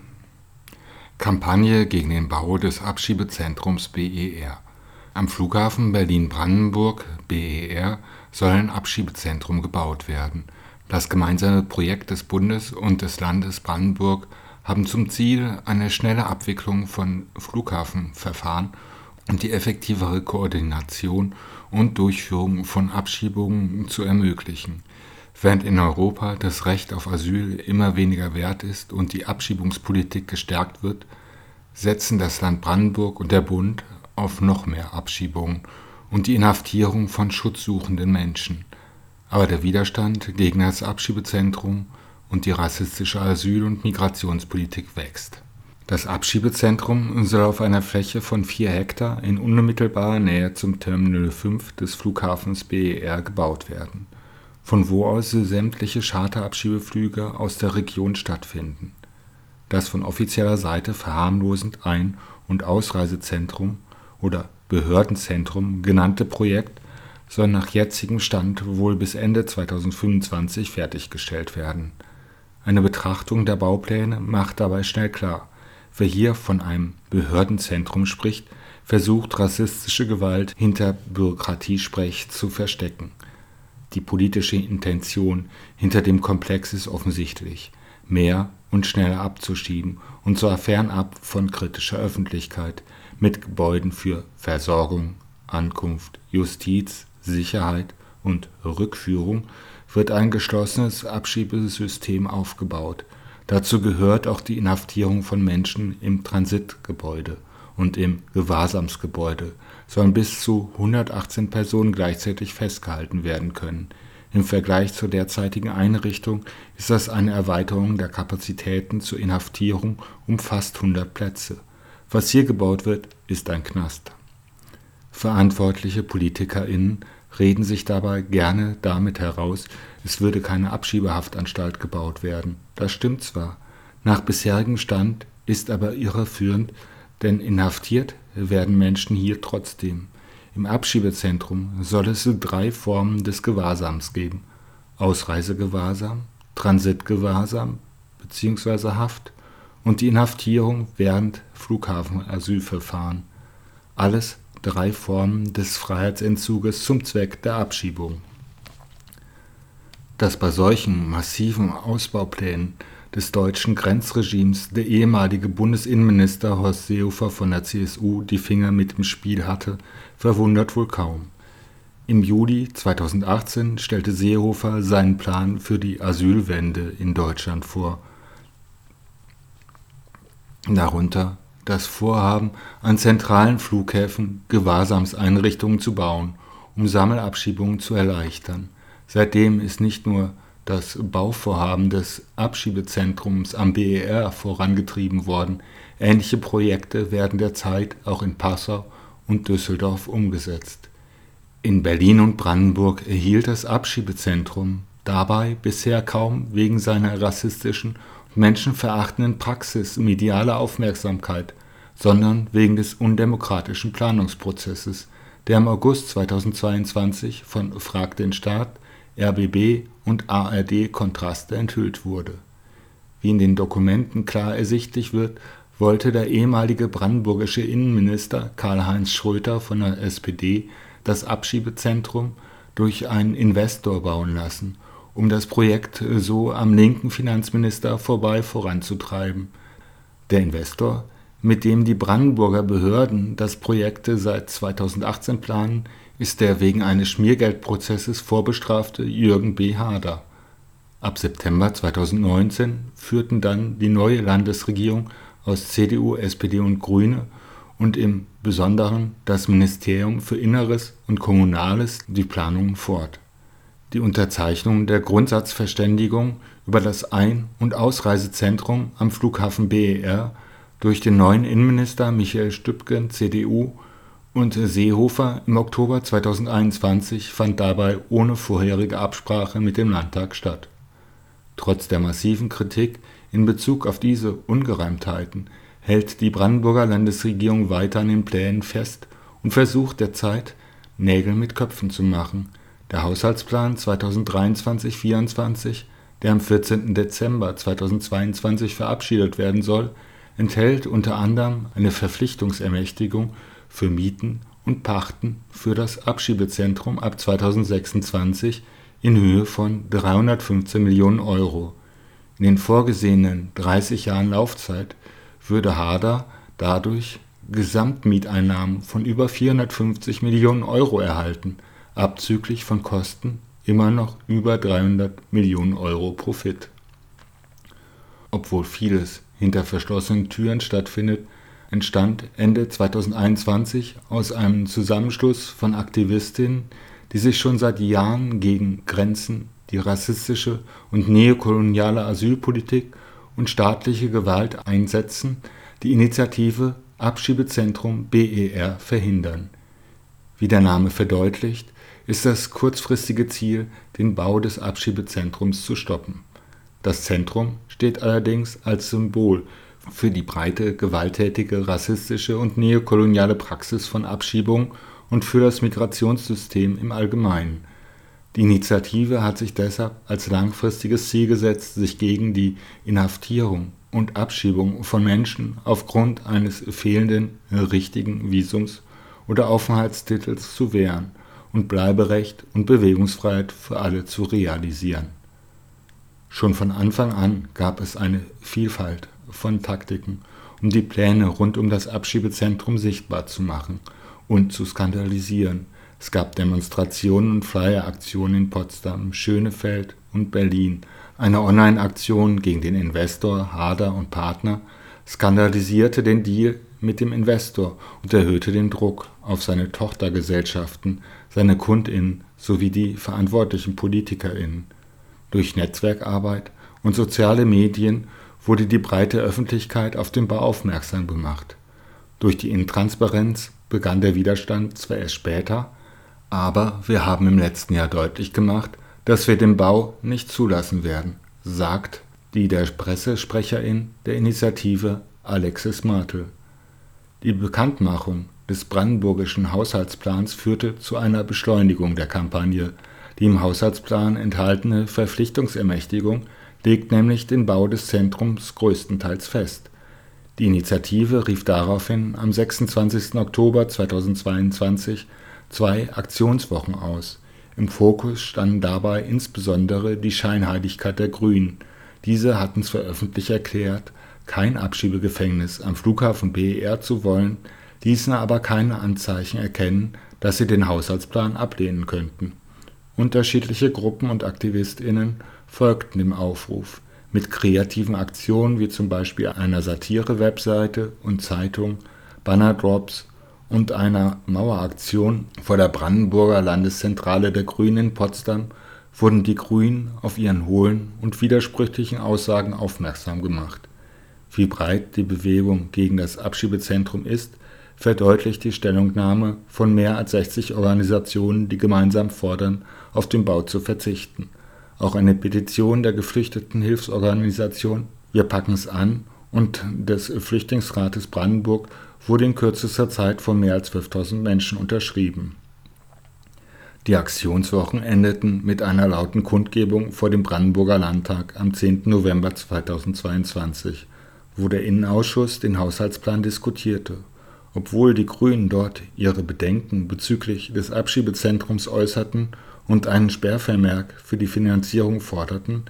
Kampagne gegen den Bau des Abschiebezentrums BER. Am Flughafen Berlin-Brandenburg BER soll ein Abschiebezentrum gebaut werden. Das gemeinsame Projekt des Bundes und des Landes Brandenburg haben zum Ziel, eine schnelle Abwicklung von Flughafenverfahren und die effektivere Koordination und Durchführung von Abschiebungen zu ermöglichen. Während in Europa das Recht auf Asyl immer weniger wert ist und die Abschiebungspolitik gestärkt wird, setzen das Land Brandenburg und der Bund auf noch mehr Abschiebungen und die Inhaftierung von schutzsuchenden Menschen. Aber der Widerstand gegen das Abschiebezentrum und die rassistische Asyl- und Migrationspolitik wächst. Das Abschiebezentrum soll auf einer Fläche von 4 Hektar in unmittelbarer Nähe zum Terminal 5 des Flughafens BER gebaut werden von wo aus sämtliche Charterabschiebeflüge aus der Region stattfinden. Das von offizieller Seite verharmlosend Ein und Ausreisezentrum oder Behördenzentrum genannte Projekt soll nach jetzigem Stand wohl bis Ende 2025 fertiggestellt werden. Eine Betrachtung der Baupläne macht dabei schnell klar: Wer hier von einem Behördenzentrum spricht, versucht rassistische Gewalt hinter Bürokratiesprech zu verstecken die politische Intention hinter dem Komplex ist offensichtlich: mehr und schneller abzuschieben, und zwar fernab von kritischer Öffentlichkeit, mit Gebäuden für Versorgung, Ankunft, Justiz, Sicherheit und Rückführung wird ein geschlossenes Abschiebesystem aufgebaut. Dazu gehört auch die Inhaftierung von Menschen im Transitgebäude und im Gewahrsamsgebäude sollen bis zu 118 Personen gleichzeitig festgehalten werden können. Im Vergleich zur derzeitigen Einrichtung ist das eine Erweiterung der Kapazitäten zur Inhaftierung um fast 100 Plätze. Was hier gebaut wird, ist ein Knast. Verantwortliche PolitikerInnen reden sich dabei gerne damit heraus, es würde keine Abschiebehaftanstalt gebaut werden. Das stimmt zwar, nach bisherigem Stand ist aber irreführend, denn inhaftiert werden Menschen hier trotzdem. Im Abschiebezentrum soll es drei Formen des Gewahrsams geben: Ausreisegewahrsam, Transitgewahrsam bzw. Haft und die Inhaftierung während Flughafenasylverfahren. Alles drei Formen des Freiheitsentzuges zum Zweck der Abschiebung. Dass bei solchen massiven Ausbauplänen des deutschen Grenzregimes der ehemalige Bundesinnenminister Horst Seehofer von der CSU die Finger mit im Spiel hatte, verwundert wohl kaum. Im Juli 2018 stellte Seehofer seinen Plan für die Asylwende in Deutschland vor. Darunter das Vorhaben, an zentralen Flughäfen Gewahrsamseinrichtungen zu bauen, um Sammelabschiebungen zu erleichtern. Seitdem ist nicht nur das Bauvorhaben des Abschiebezentrums am BER vorangetrieben worden, ähnliche Projekte werden derzeit auch in Passau und Düsseldorf umgesetzt. In Berlin und Brandenburg erhielt das Abschiebezentrum dabei bisher kaum wegen seiner rassistischen und menschenverachtenden Praxis mediale Aufmerksamkeit, sondern wegen des undemokratischen Planungsprozesses, der im August 2022 von Frag den Staat RBB und ARD Kontraste enthüllt wurde. Wie in den Dokumenten klar ersichtlich wird, wollte der ehemalige brandenburgische Innenminister Karl-Heinz Schröter von der SPD das Abschiebezentrum durch einen Investor bauen lassen, um das Projekt so am linken Finanzminister vorbei voranzutreiben. Der Investor, mit dem die Brandenburger Behörden das Projekt seit 2018 planen, ist der wegen eines Schmiergeldprozesses vorbestrafte Jürgen B. Hader. Ab September 2019 führten dann die neue Landesregierung aus CDU, SPD und Grüne und im Besonderen das Ministerium für Inneres und Kommunales die Planungen fort. Die Unterzeichnung der Grundsatzverständigung über das Ein- und Ausreisezentrum am Flughafen BER durch den neuen Innenminister Michael Stübgen, CDU, und Seehofer im Oktober 2021 fand dabei ohne vorherige Absprache mit dem Landtag statt. Trotz der massiven Kritik in Bezug auf diese Ungereimtheiten hält die Brandenburger Landesregierung weiter an den Plänen fest und versucht derzeit, Nägel mit Köpfen zu machen. Der Haushaltsplan 2023-24, der am 14. Dezember 2022 verabschiedet werden soll, enthält unter anderem eine Verpflichtungsermächtigung für Mieten und Pachten für das Abschiebezentrum ab 2026 in Höhe von 315 Millionen Euro. In den vorgesehenen 30 Jahren Laufzeit würde Harder dadurch Gesamtmieteinnahmen von über 450 Millionen Euro erhalten, abzüglich von Kosten immer noch über 300 Millionen Euro Profit. Obwohl vieles hinter verschlossenen Türen stattfindet, entstand Ende 2021 aus einem Zusammenschluss von Aktivistinnen, die sich schon seit Jahren gegen Grenzen, die rassistische und neokoloniale Asylpolitik und staatliche Gewalt einsetzen, die Initiative Abschiebezentrum BER verhindern. Wie der Name verdeutlicht, ist das kurzfristige Ziel, den Bau des Abschiebezentrums zu stoppen. Das Zentrum steht allerdings als Symbol für die breite, gewalttätige, rassistische und neokoloniale Praxis von Abschiebung und für das Migrationssystem im Allgemeinen. Die Initiative hat sich deshalb als langfristiges Ziel gesetzt, sich gegen die Inhaftierung und Abschiebung von Menschen aufgrund eines fehlenden richtigen Visums oder Aufenthaltstitels zu wehren und Bleiberecht und Bewegungsfreiheit für alle zu realisieren. Schon von Anfang an gab es eine Vielfalt von Taktiken, um die Pläne rund um das Abschiebezentrum sichtbar zu machen und zu skandalisieren. Es gab Demonstrationen und Flyeraktionen in Potsdam, Schönefeld und Berlin, eine Online-Aktion gegen den Investor Hader und Partner skandalisierte den Deal mit dem Investor und erhöhte den Druck auf seine Tochtergesellschaften, seine KundInnen sowie die verantwortlichen PolitikerInnen. Durch Netzwerkarbeit und soziale Medien wurde die breite Öffentlichkeit auf den Bau aufmerksam gemacht. Durch die Intransparenz begann der Widerstand zwar erst später, aber wir haben im letzten Jahr deutlich gemacht, dass wir den Bau nicht zulassen werden, sagt die der Pressesprecherin der Initiative Alexis Martel. Die Bekanntmachung des brandenburgischen Haushaltsplans führte zu einer Beschleunigung der Kampagne. Die im Haushaltsplan enthaltene Verpflichtungsermächtigung legt nämlich den Bau des Zentrums größtenteils fest. Die Initiative rief daraufhin am 26. Oktober 2022 zwei Aktionswochen aus. Im Fokus standen dabei insbesondere die Scheinheiligkeit der Grünen. Diese hatten zwar öffentlich erklärt, kein Abschiebegefängnis am Flughafen BER zu wollen, ließen aber keine Anzeichen erkennen, dass sie den Haushaltsplan ablehnen könnten. Unterschiedliche Gruppen und AktivistInnen folgten dem Aufruf mit kreativen Aktionen wie zum Beispiel einer Satire-Webseite und Zeitung, Bannerdrops und einer Maueraktion vor der Brandenburger Landeszentrale der Grünen in Potsdam wurden die Grünen auf ihren hohlen und widersprüchlichen Aussagen aufmerksam gemacht. Wie breit die Bewegung gegen das Abschiebezentrum ist, verdeutlicht die Stellungnahme von mehr als 60 Organisationen, die gemeinsam fordern, auf den Bau zu verzichten. Auch eine Petition der geflüchteten Hilfsorganisation Wir packen es an und des Flüchtlingsrates Brandenburg wurde in kürzester Zeit von mehr als 12.000 Menschen unterschrieben. Die Aktionswochen endeten mit einer lauten Kundgebung vor dem Brandenburger Landtag am 10. November 2022, wo der Innenausschuss den Haushaltsplan diskutierte. Obwohl die Grünen dort ihre Bedenken bezüglich des Abschiebezentrums äußerten und einen Sperrvermerk für die Finanzierung forderten,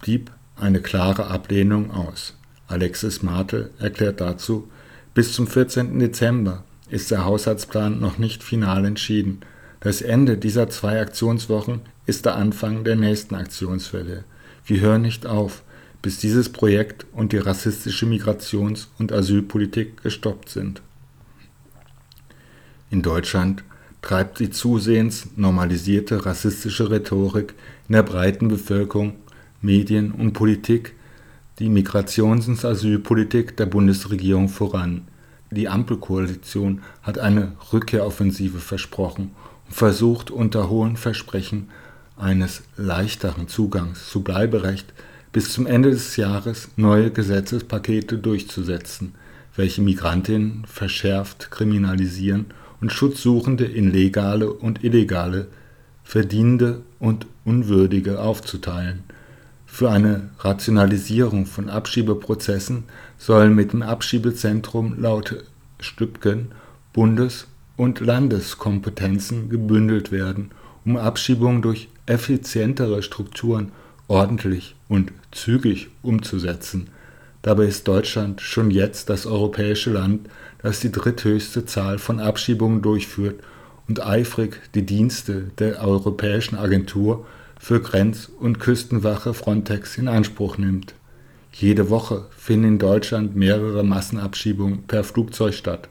blieb eine klare Ablehnung aus. Alexis Martel erklärt dazu, bis zum 14. Dezember ist der Haushaltsplan noch nicht final entschieden. Das Ende dieser zwei Aktionswochen ist der Anfang der nächsten Aktionswelle. Wir hören nicht auf, bis dieses Projekt und die rassistische Migrations- und Asylpolitik gestoppt sind. In Deutschland treibt die zusehends normalisierte rassistische Rhetorik in der breiten Bevölkerung, Medien und Politik die Migrations- und Asylpolitik der Bundesregierung voran. Die Ampelkoalition hat eine Rückkehroffensive versprochen und versucht unter hohen Versprechen eines leichteren Zugangs zu Bleiberecht bis zum Ende des Jahres neue Gesetzespakete durchzusetzen, welche Migrantinnen verschärft kriminalisieren und Schutzsuchende in legale und illegale, verdienende und unwürdige aufzuteilen. Für eine Rationalisierung von Abschiebeprozessen sollen mit dem Abschiebezentrum laut Stübgen Bundes- und Landeskompetenzen gebündelt werden, um Abschiebungen durch effizientere Strukturen ordentlich und zügig umzusetzen. Dabei ist Deutschland schon jetzt das europäische Land, das die dritthöchste Zahl von Abschiebungen durchführt und eifrig die Dienste der Europäischen Agentur für Grenz- und Küstenwache Frontex in Anspruch nimmt. Jede Woche finden in Deutschland mehrere Massenabschiebungen per Flugzeug statt.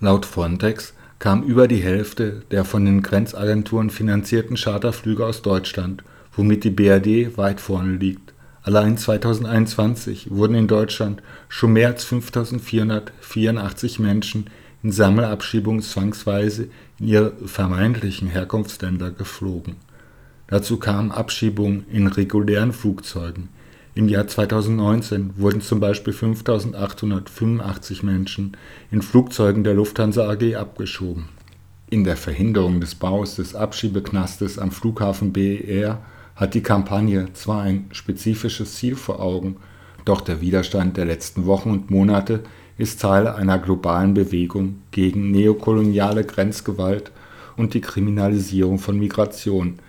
Laut Frontex kam über die Hälfte der von den Grenzagenturen finanzierten Charterflüge aus Deutschland, womit die BRD weit vorne liegt. Allein 2021 wurden in Deutschland schon mehr als 5484 Menschen in Sammelabschiebung zwangsweise in ihre vermeintlichen Herkunftsländer geflogen. Dazu kamen Abschiebungen in regulären Flugzeugen. Im Jahr 2019 wurden zum Beispiel 5885 Menschen in Flugzeugen der Lufthansa AG abgeschoben. In der Verhinderung des Baus des Abschiebeknastes am Flughafen BER hat die Kampagne zwar ein spezifisches Ziel vor Augen, doch der Widerstand der letzten Wochen und Monate ist Teil einer globalen Bewegung gegen neokoloniale Grenzgewalt und die Kriminalisierung von Migration.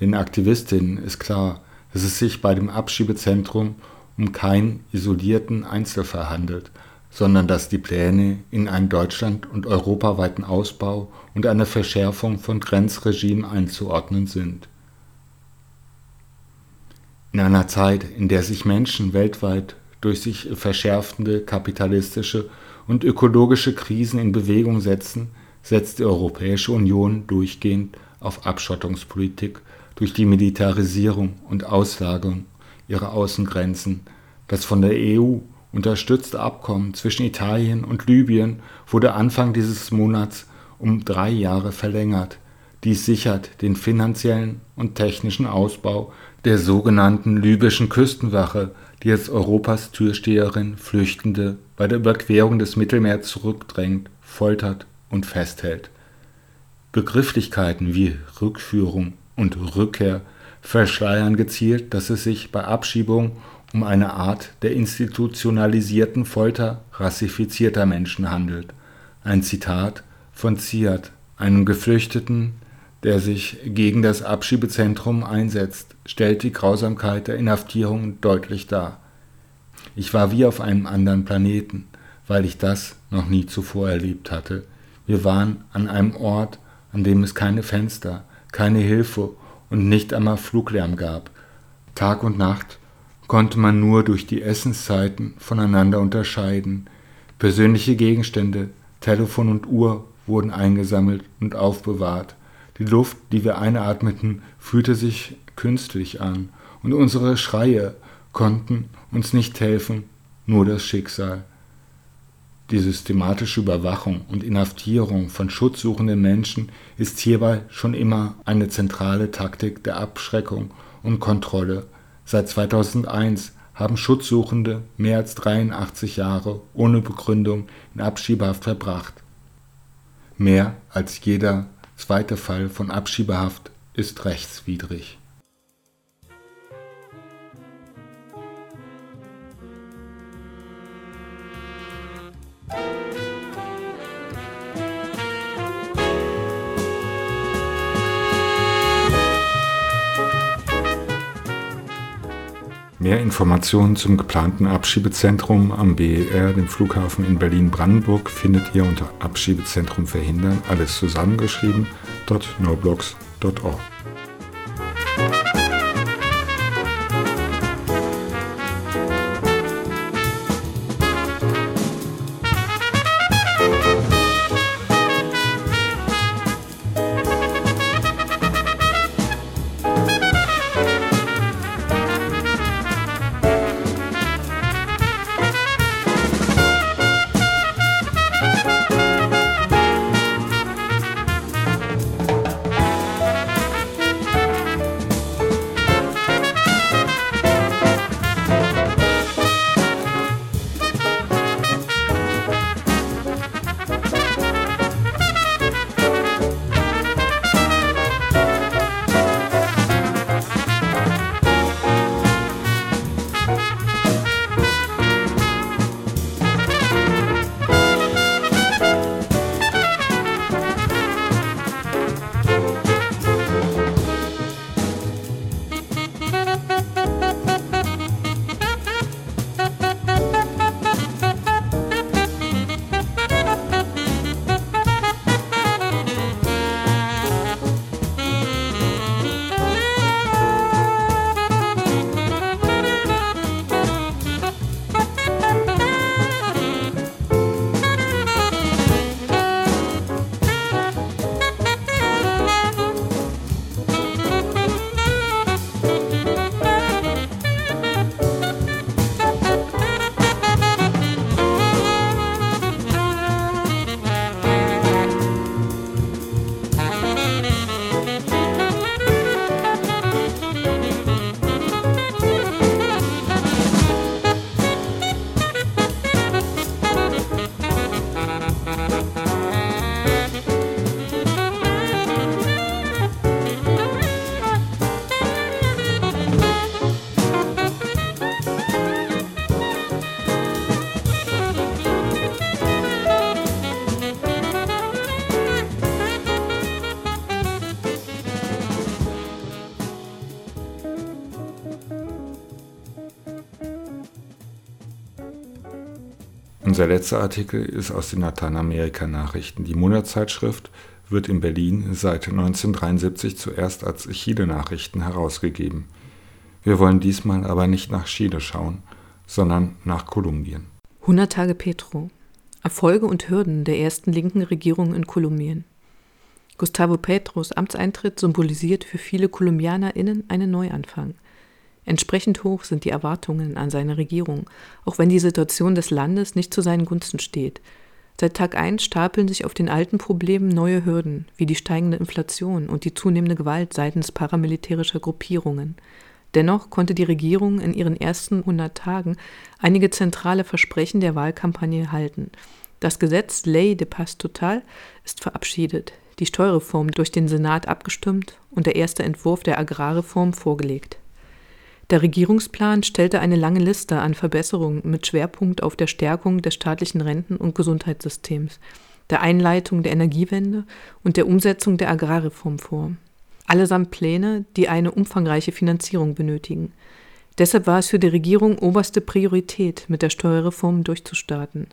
Den Aktivistinnen ist klar, dass es sich bei dem Abschiebezentrum um keinen isolierten Einzelfall handelt, sondern dass die Pläne in einen deutschland- und europaweiten Ausbau und eine Verschärfung von Grenzregimen einzuordnen sind in einer Zeit, in der sich Menschen weltweit durch sich verschärfende kapitalistische und ökologische Krisen in Bewegung setzen, setzt die Europäische Union durchgehend auf Abschottungspolitik durch die Militarisierung und Auslagerung ihrer Außengrenzen. Das von der EU unterstützte Abkommen zwischen Italien und Libyen wurde Anfang dieses Monats um drei Jahre verlängert. Dies sichert den finanziellen und technischen Ausbau der sogenannten libyschen Küstenwache, die als Europas Türsteherin Flüchtende bei der Überquerung des Mittelmeers zurückdrängt, foltert und festhält. Begrifflichkeiten wie Rückführung und Rückkehr verschleiern gezielt, dass es sich bei Abschiebung um eine Art der institutionalisierten Folter rassifizierter Menschen handelt. Ein Zitat von Ziad, einem Geflüchteten, der sich gegen das Abschiebezentrum einsetzt, stellt die Grausamkeit der Inhaftierung deutlich dar. Ich war wie auf einem anderen Planeten, weil ich das noch nie zuvor erlebt hatte. Wir waren an einem Ort, an dem es keine Fenster, keine Hilfe und nicht einmal Fluglärm gab. Tag und Nacht konnte man nur durch die Essenszeiten voneinander unterscheiden. Persönliche Gegenstände, Telefon und Uhr wurden eingesammelt und aufbewahrt. Die Luft, die wir einatmeten, fühlte sich künstlich an, und unsere Schreie konnten uns nicht helfen, nur das Schicksal. Die systematische Überwachung und Inhaftierung von schutzsuchenden Menschen ist hierbei schon immer eine zentrale Taktik der Abschreckung und Kontrolle. Seit 2001 haben Schutzsuchende mehr als 83 Jahre ohne Begründung in Abschiebehaft verbracht. Mehr als jeder zweite Fall von Abschiebehaft ist rechtswidrig. Mehr Informationen zum geplanten Abschiebezentrum am BER, dem Flughafen in Berlin-Brandenburg, findet ihr unter Abschiebezentrum verhindern, alles zusammengeschrieben, .noblogs.org. Unser letzter Artikel ist aus den Lateinamerika-Nachrichten. Die Monatszeitschrift wird in Berlin seit 1973 zuerst als Chile-Nachrichten herausgegeben. Wir wollen diesmal aber nicht nach Chile schauen, sondern nach Kolumbien. 100 Tage Petro. Erfolge und Hürden der ersten linken Regierung in Kolumbien. Gustavo Petros Amtseintritt symbolisiert für viele KolumbianerInnen einen Neuanfang – Entsprechend hoch sind die Erwartungen an seine Regierung, auch wenn die Situation des Landes nicht zu seinen Gunsten steht. Seit Tag 1 stapeln sich auf den alten Problemen neue Hürden, wie die steigende Inflation und die zunehmende Gewalt seitens paramilitärischer Gruppierungen. Dennoch konnte die Regierung in ihren ersten 100 Tagen einige zentrale Versprechen der Wahlkampagne halten. Das Gesetz Ley de Paz Total ist verabschiedet. die Steuerreform durch den Senat abgestimmt und der erste Entwurf der Agrarreform vorgelegt. Der Regierungsplan stellte eine lange Liste an Verbesserungen mit Schwerpunkt auf der Stärkung des staatlichen Renten- und Gesundheitssystems, der Einleitung der Energiewende und der Umsetzung der Agrarreform vor. Allesamt Pläne, die eine umfangreiche Finanzierung benötigen. Deshalb war es für die Regierung oberste Priorität, mit der Steuerreform durchzustarten.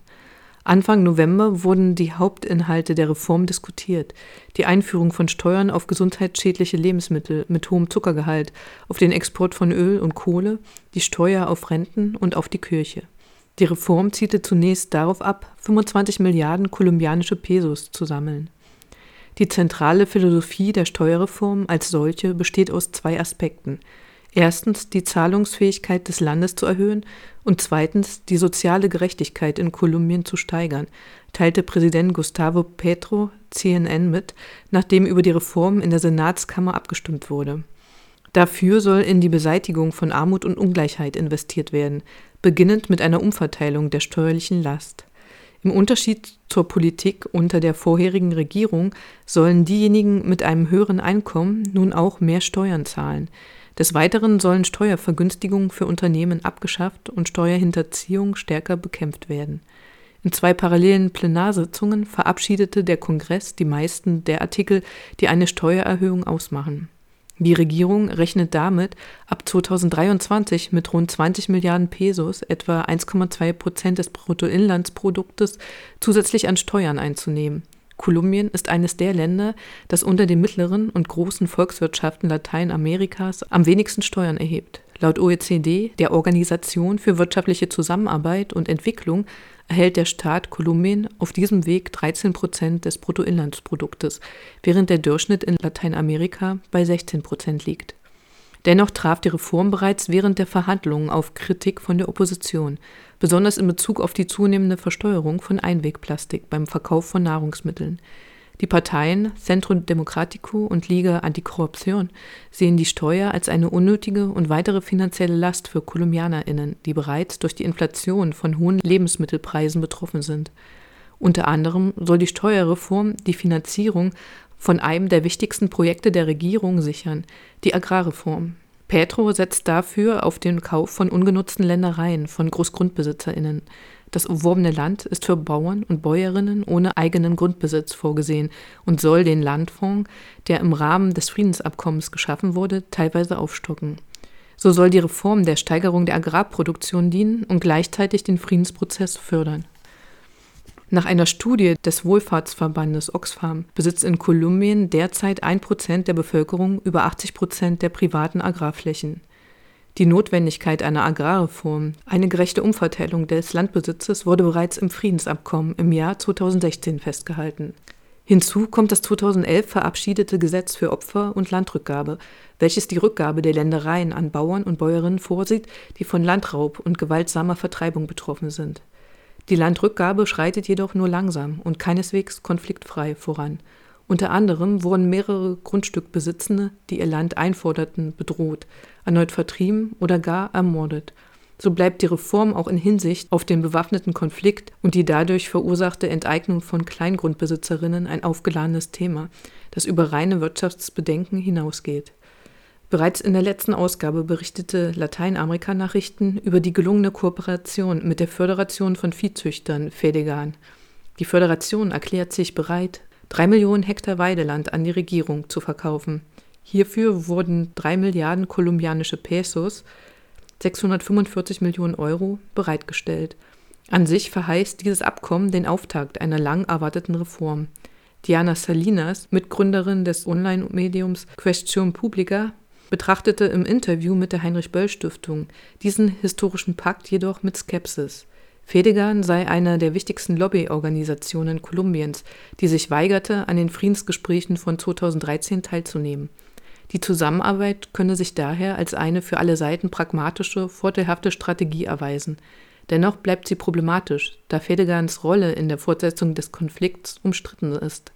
Anfang November wurden die Hauptinhalte der Reform diskutiert. Die Einführung von Steuern auf gesundheitsschädliche Lebensmittel mit hohem Zuckergehalt, auf den Export von Öl und Kohle, die Steuer auf Renten und auf die Kirche. Die Reform zielte zunächst darauf ab, 25 Milliarden kolumbianische Pesos zu sammeln. Die zentrale Philosophie der Steuerreform als solche besteht aus zwei Aspekten erstens die Zahlungsfähigkeit des Landes zu erhöhen und zweitens die soziale Gerechtigkeit in Kolumbien zu steigern, teilte Präsident Gustavo Petro CNN mit, nachdem über die Reform in der Senatskammer abgestimmt wurde. Dafür soll in die Beseitigung von Armut und Ungleichheit investiert werden, beginnend mit einer Umverteilung der steuerlichen Last. Im Unterschied zur Politik unter der vorherigen Regierung sollen diejenigen mit einem höheren Einkommen nun auch mehr Steuern zahlen. Des Weiteren sollen Steuervergünstigungen für Unternehmen abgeschafft und Steuerhinterziehung stärker bekämpft werden. In zwei parallelen Plenarsitzungen verabschiedete der Kongress die meisten der Artikel, die eine Steuererhöhung ausmachen. Die Regierung rechnet damit, ab 2023 mit rund 20 Milliarden Pesos, etwa 1,2 Prozent des Bruttoinlandsproduktes, zusätzlich an Steuern einzunehmen. Kolumbien ist eines der Länder, das unter den mittleren und großen Volkswirtschaften Lateinamerikas am wenigsten Steuern erhebt. Laut OECD, der Organisation für wirtschaftliche Zusammenarbeit und Entwicklung, erhält der Staat Kolumbien auf diesem Weg 13 Prozent des Bruttoinlandsproduktes, während der Durchschnitt in Lateinamerika bei 16 Prozent liegt. Dennoch traf die Reform bereits während der Verhandlungen auf Kritik von der Opposition besonders in Bezug auf die zunehmende Versteuerung von Einwegplastik beim Verkauf von Nahrungsmitteln. Die Parteien Centro Democratico und Liga Antikorruption sehen die Steuer als eine unnötige und weitere finanzielle Last für KolumbianerInnen, die bereits durch die Inflation von hohen Lebensmittelpreisen betroffen sind. Unter anderem soll die Steuerreform die Finanzierung von einem der wichtigsten Projekte der Regierung sichern, die Agrarreform. Petro setzt dafür auf den Kauf von ungenutzten Ländereien von GroßgrundbesitzerInnen. Das erworbene Land ist für Bauern und Bäuerinnen ohne eigenen Grundbesitz vorgesehen und soll den Landfonds, der im Rahmen des Friedensabkommens geschaffen wurde, teilweise aufstocken. So soll die Reform der Steigerung der Agrarproduktion dienen und gleichzeitig den Friedensprozess fördern. Nach einer Studie des Wohlfahrtsverbandes Oxfam besitzt in Kolumbien derzeit ein Prozent der Bevölkerung über 80 Prozent der privaten Agrarflächen. Die Notwendigkeit einer Agrarreform, eine gerechte Umverteilung des Landbesitzes wurde bereits im Friedensabkommen im Jahr 2016 festgehalten. Hinzu kommt das 2011 verabschiedete Gesetz für Opfer- und Landrückgabe, welches die Rückgabe der Ländereien an Bauern und Bäuerinnen vorsieht, die von Landraub und gewaltsamer Vertreibung betroffen sind. Die Landrückgabe schreitet jedoch nur langsam und keineswegs konfliktfrei voran. Unter anderem wurden mehrere Grundstückbesitzende, die ihr Land einforderten, bedroht, erneut vertrieben oder gar ermordet. So bleibt die Reform auch in Hinsicht auf den bewaffneten Konflikt und die dadurch verursachte Enteignung von Kleingrundbesitzerinnen ein aufgeladenes Thema, das über reine Wirtschaftsbedenken hinausgeht. Bereits in der letzten Ausgabe berichtete Lateinamerika-Nachrichten über die gelungene Kooperation mit der Föderation von Viehzüchtern Fedegan. Die Föderation erklärt sich bereit, drei Millionen Hektar Weideland an die Regierung zu verkaufen. Hierfür wurden drei Milliarden kolumbianische Pesos, 645 Millionen Euro, bereitgestellt. An sich verheißt dieses Abkommen den Auftakt einer lang erwarteten Reform. Diana Salinas, Mitgründerin des Online-Mediums Question Publica, betrachtete im Interview mit der Heinrich-Böll-Stiftung diesen historischen Pakt jedoch mit Skepsis. Fedegan sei eine der wichtigsten Lobbyorganisationen Kolumbiens, die sich weigerte, an den Friedensgesprächen von 2013 teilzunehmen. Die Zusammenarbeit könne sich daher als eine für alle Seiten pragmatische, vorteilhafte Strategie erweisen. Dennoch bleibt sie problematisch, da Fedegans Rolle in der Fortsetzung des Konflikts umstritten ist.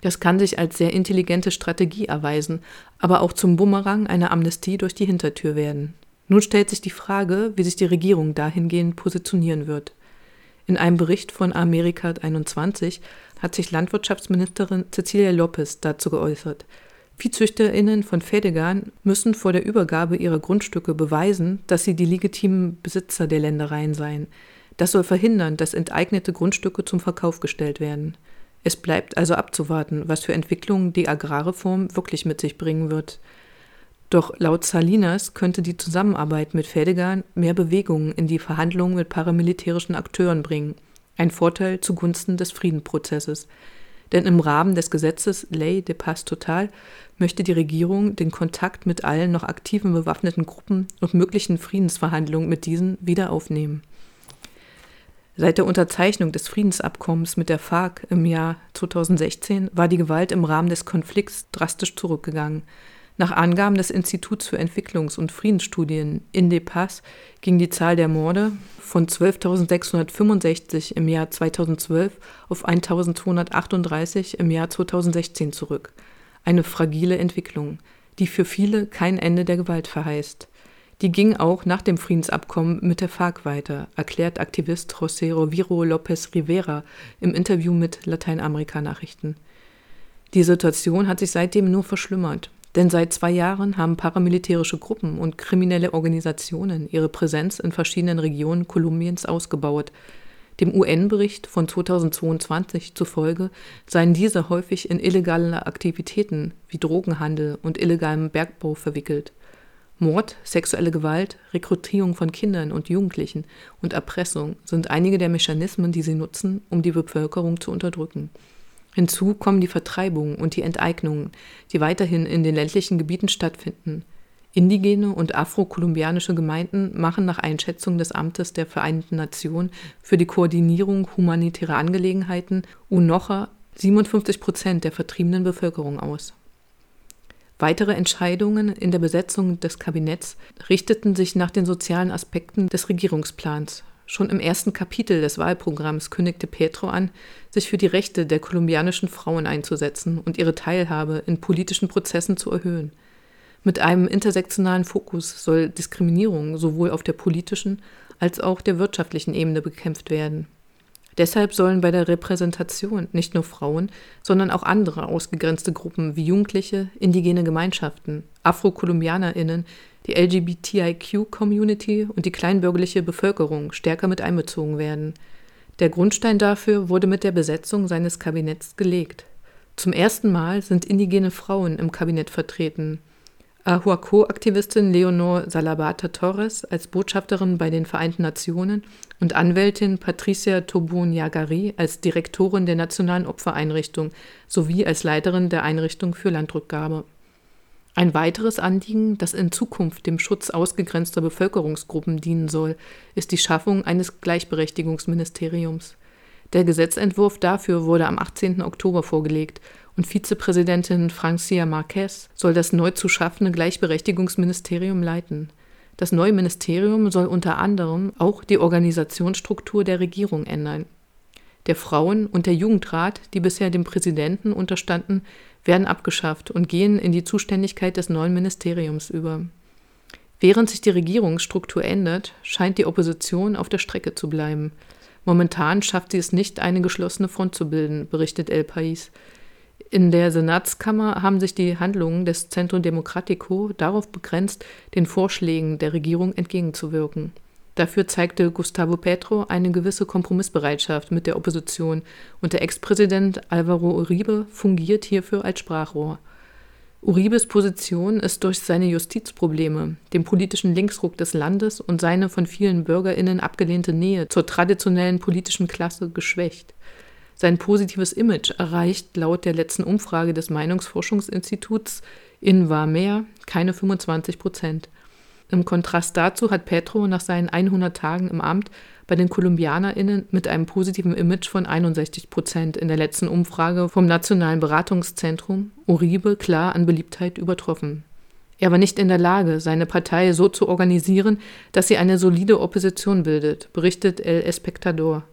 Das kann sich als sehr intelligente Strategie erweisen, aber auch zum Bumerang einer Amnestie durch die Hintertür werden. Nun stellt sich die Frage, wie sich die Regierung dahingehend positionieren wird. In einem Bericht von Amerika 21 hat sich Landwirtschaftsministerin Cecilia Lopez dazu geäußert. ViehzüchterInnen von Fedegan müssen vor der Übergabe ihrer Grundstücke beweisen, dass sie die legitimen Besitzer der Ländereien seien. Das soll verhindern, dass enteignete Grundstücke zum Verkauf gestellt werden. Es bleibt also abzuwarten, was für Entwicklungen die Agrarreform wirklich mit sich bringen wird. Doch laut Salinas könnte die Zusammenarbeit mit Fedegan mehr Bewegungen in die Verhandlungen mit paramilitärischen Akteuren bringen. Ein Vorteil zugunsten des Friedenprozesses. Denn im Rahmen des Gesetzes Ley de Paz Total möchte die Regierung den Kontakt mit allen noch aktiven bewaffneten Gruppen und möglichen Friedensverhandlungen mit diesen wieder aufnehmen. Seit der Unterzeichnung des Friedensabkommens mit der FARC im Jahr 2016 war die Gewalt im Rahmen des Konflikts drastisch zurückgegangen. Nach Angaben des Instituts für Entwicklungs- und Friedensstudien INDEPAS ging die Zahl der Morde von 12.665 im Jahr 2012 auf 1.238 im Jahr 2016 zurück. Eine fragile Entwicklung, die für viele kein Ende der Gewalt verheißt. Die ging auch nach dem Friedensabkommen mit der FARC weiter, erklärt Aktivist José Roviro López Rivera im Interview mit Lateinamerika-Nachrichten. Die Situation hat sich seitdem nur verschlimmert, denn seit zwei Jahren haben paramilitärische Gruppen und kriminelle Organisationen ihre Präsenz in verschiedenen Regionen Kolumbiens ausgebaut. Dem UN-Bericht von 2022 zufolge seien diese häufig in illegale Aktivitäten wie Drogenhandel und illegalem Bergbau verwickelt. Mord, sexuelle Gewalt, Rekrutierung von Kindern und Jugendlichen und Erpressung sind einige der Mechanismen, die sie nutzen, um die Bevölkerung zu unterdrücken. Hinzu kommen die Vertreibungen und die Enteignungen, die weiterhin in den ländlichen Gebieten stattfinden. Indigene und afro-kolumbianische Gemeinden machen nach Einschätzung des Amtes der Vereinten Nationen für die Koordinierung humanitärer Angelegenheiten UNOCHA 57 Prozent der vertriebenen Bevölkerung aus. Weitere Entscheidungen in der Besetzung des Kabinetts richteten sich nach den sozialen Aspekten des Regierungsplans. Schon im ersten Kapitel des Wahlprogramms kündigte Petro an, sich für die Rechte der kolumbianischen Frauen einzusetzen und ihre Teilhabe in politischen Prozessen zu erhöhen. Mit einem intersektionalen Fokus soll Diskriminierung sowohl auf der politischen als auch der wirtschaftlichen Ebene bekämpft werden. Deshalb sollen bei der Repräsentation nicht nur Frauen, sondern auch andere ausgegrenzte Gruppen wie Jugendliche, indigene Gemeinschaften, Afro-KolumbianerInnen, die LGBTIQ-Community und die kleinbürgerliche Bevölkerung stärker mit einbezogen werden. Der Grundstein dafür wurde mit der Besetzung seines Kabinetts gelegt. Zum ersten Mal sind indigene Frauen im Kabinett vertreten. Ahuaco-Aktivistin Leonor Salabata Torres als Botschafterin bei den Vereinten Nationen und Anwältin Patricia Tobun-Yagari als Direktorin der Nationalen Opfereinrichtung sowie als Leiterin der Einrichtung für Landrückgabe. Ein weiteres Anliegen, das in Zukunft dem Schutz ausgegrenzter Bevölkerungsgruppen dienen soll, ist die Schaffung eines Gleichberechtigungsministeriums. Der Gesetzentwurf dafür wurde am 18. Oktober vorgelegt und Vizepräsidentin Francia Marquez soll das neu zu schaffende Gleichberechtigungsministerium leiten. Das neue Ministerium soll unter anderem auch die Organisationsstruktur der Regierung ändern. Der Frauen- und der Jugendrat, die bisher dem Präsidenten unterstanden, werden abgeschafft und gehen in die Zuständigkeit des neuen Ministeriums über. Während sich die Regierungsstruktur ändert, scheint die Opposition auf der Strecke zu bleiben. Momentan schafft sie es nicht, eine geschlossene Front zu bilden, berichtet El País. In der Senatskammer haben sich die Handlungen des Centro Democratico darauf begrenzt, den Vorschlägen der Regierung entgegenzuwirken. Dafür zeigte Gustavo Petro eine gewisse Kompromissbereitschaft mit der Opposition und der Ex-Präsident Alvaro Uribe fungiert hierfür als Sprachrohr. Uribes Position ist durch seine Justizprobleme, den politischen Linksruck des Landes und seine von vielen BürgerInnen abgelehnte Nähe zur traditionellen politischen Klasse geschwächt. Sein positives Image erreicht laut der letzten Umfrage des Meinungsforschungsinstituts in war mehr keine 25 Prozent. Im Kontrast dazu hat Petro nach seinen 100 Tagen im Amt bei den KolumbianerInnen mit einem positiven Image von 61 Prozent in der letzten Umfrage vom Nationalen Beratungszentrum Uribe klar an Beliebtheit übertroffen. Er war nicht in der Lage, seine Partei so zu organisieren, dass sie eine solide Opposition bildet, berichtet El Espectador.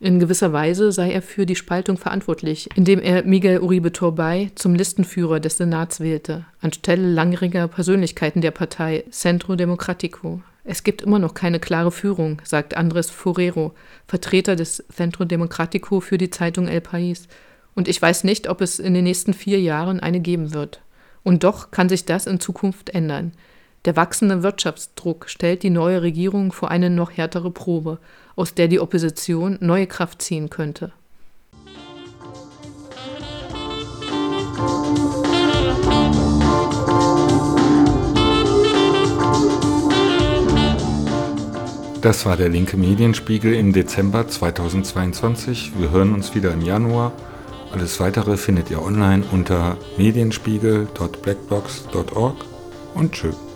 In gewisser Weise sei er für die Spaltung verantwortlich, indem er Miguel Uribe Torbay zum Listenführer des Senats wählte, anstelle langjähriger Persönlichkeiten der Partei Centro Democrático. Es gibt immer noch keine klare Führung, sagt Andres Forero, Vertreter des Centro Democrático für die Zeitung El País. Und ich weiß nicht, ob es in den nächsten vier Jahren eine geben wird. Und doch kann sich das in Zukunft ändern. Der wachsende Wirtschaftsdruck stellt die neue Regierung vor eine noch härtere Probe, aus der die Opposition neue Kraft ziehen könnte. Das war der linke Medienspiegel im Dezember 2022. Wir hören uns wieder im Januar. Alles weitere findet ihr online unter medienspiegel.blackbox.org und tschüss.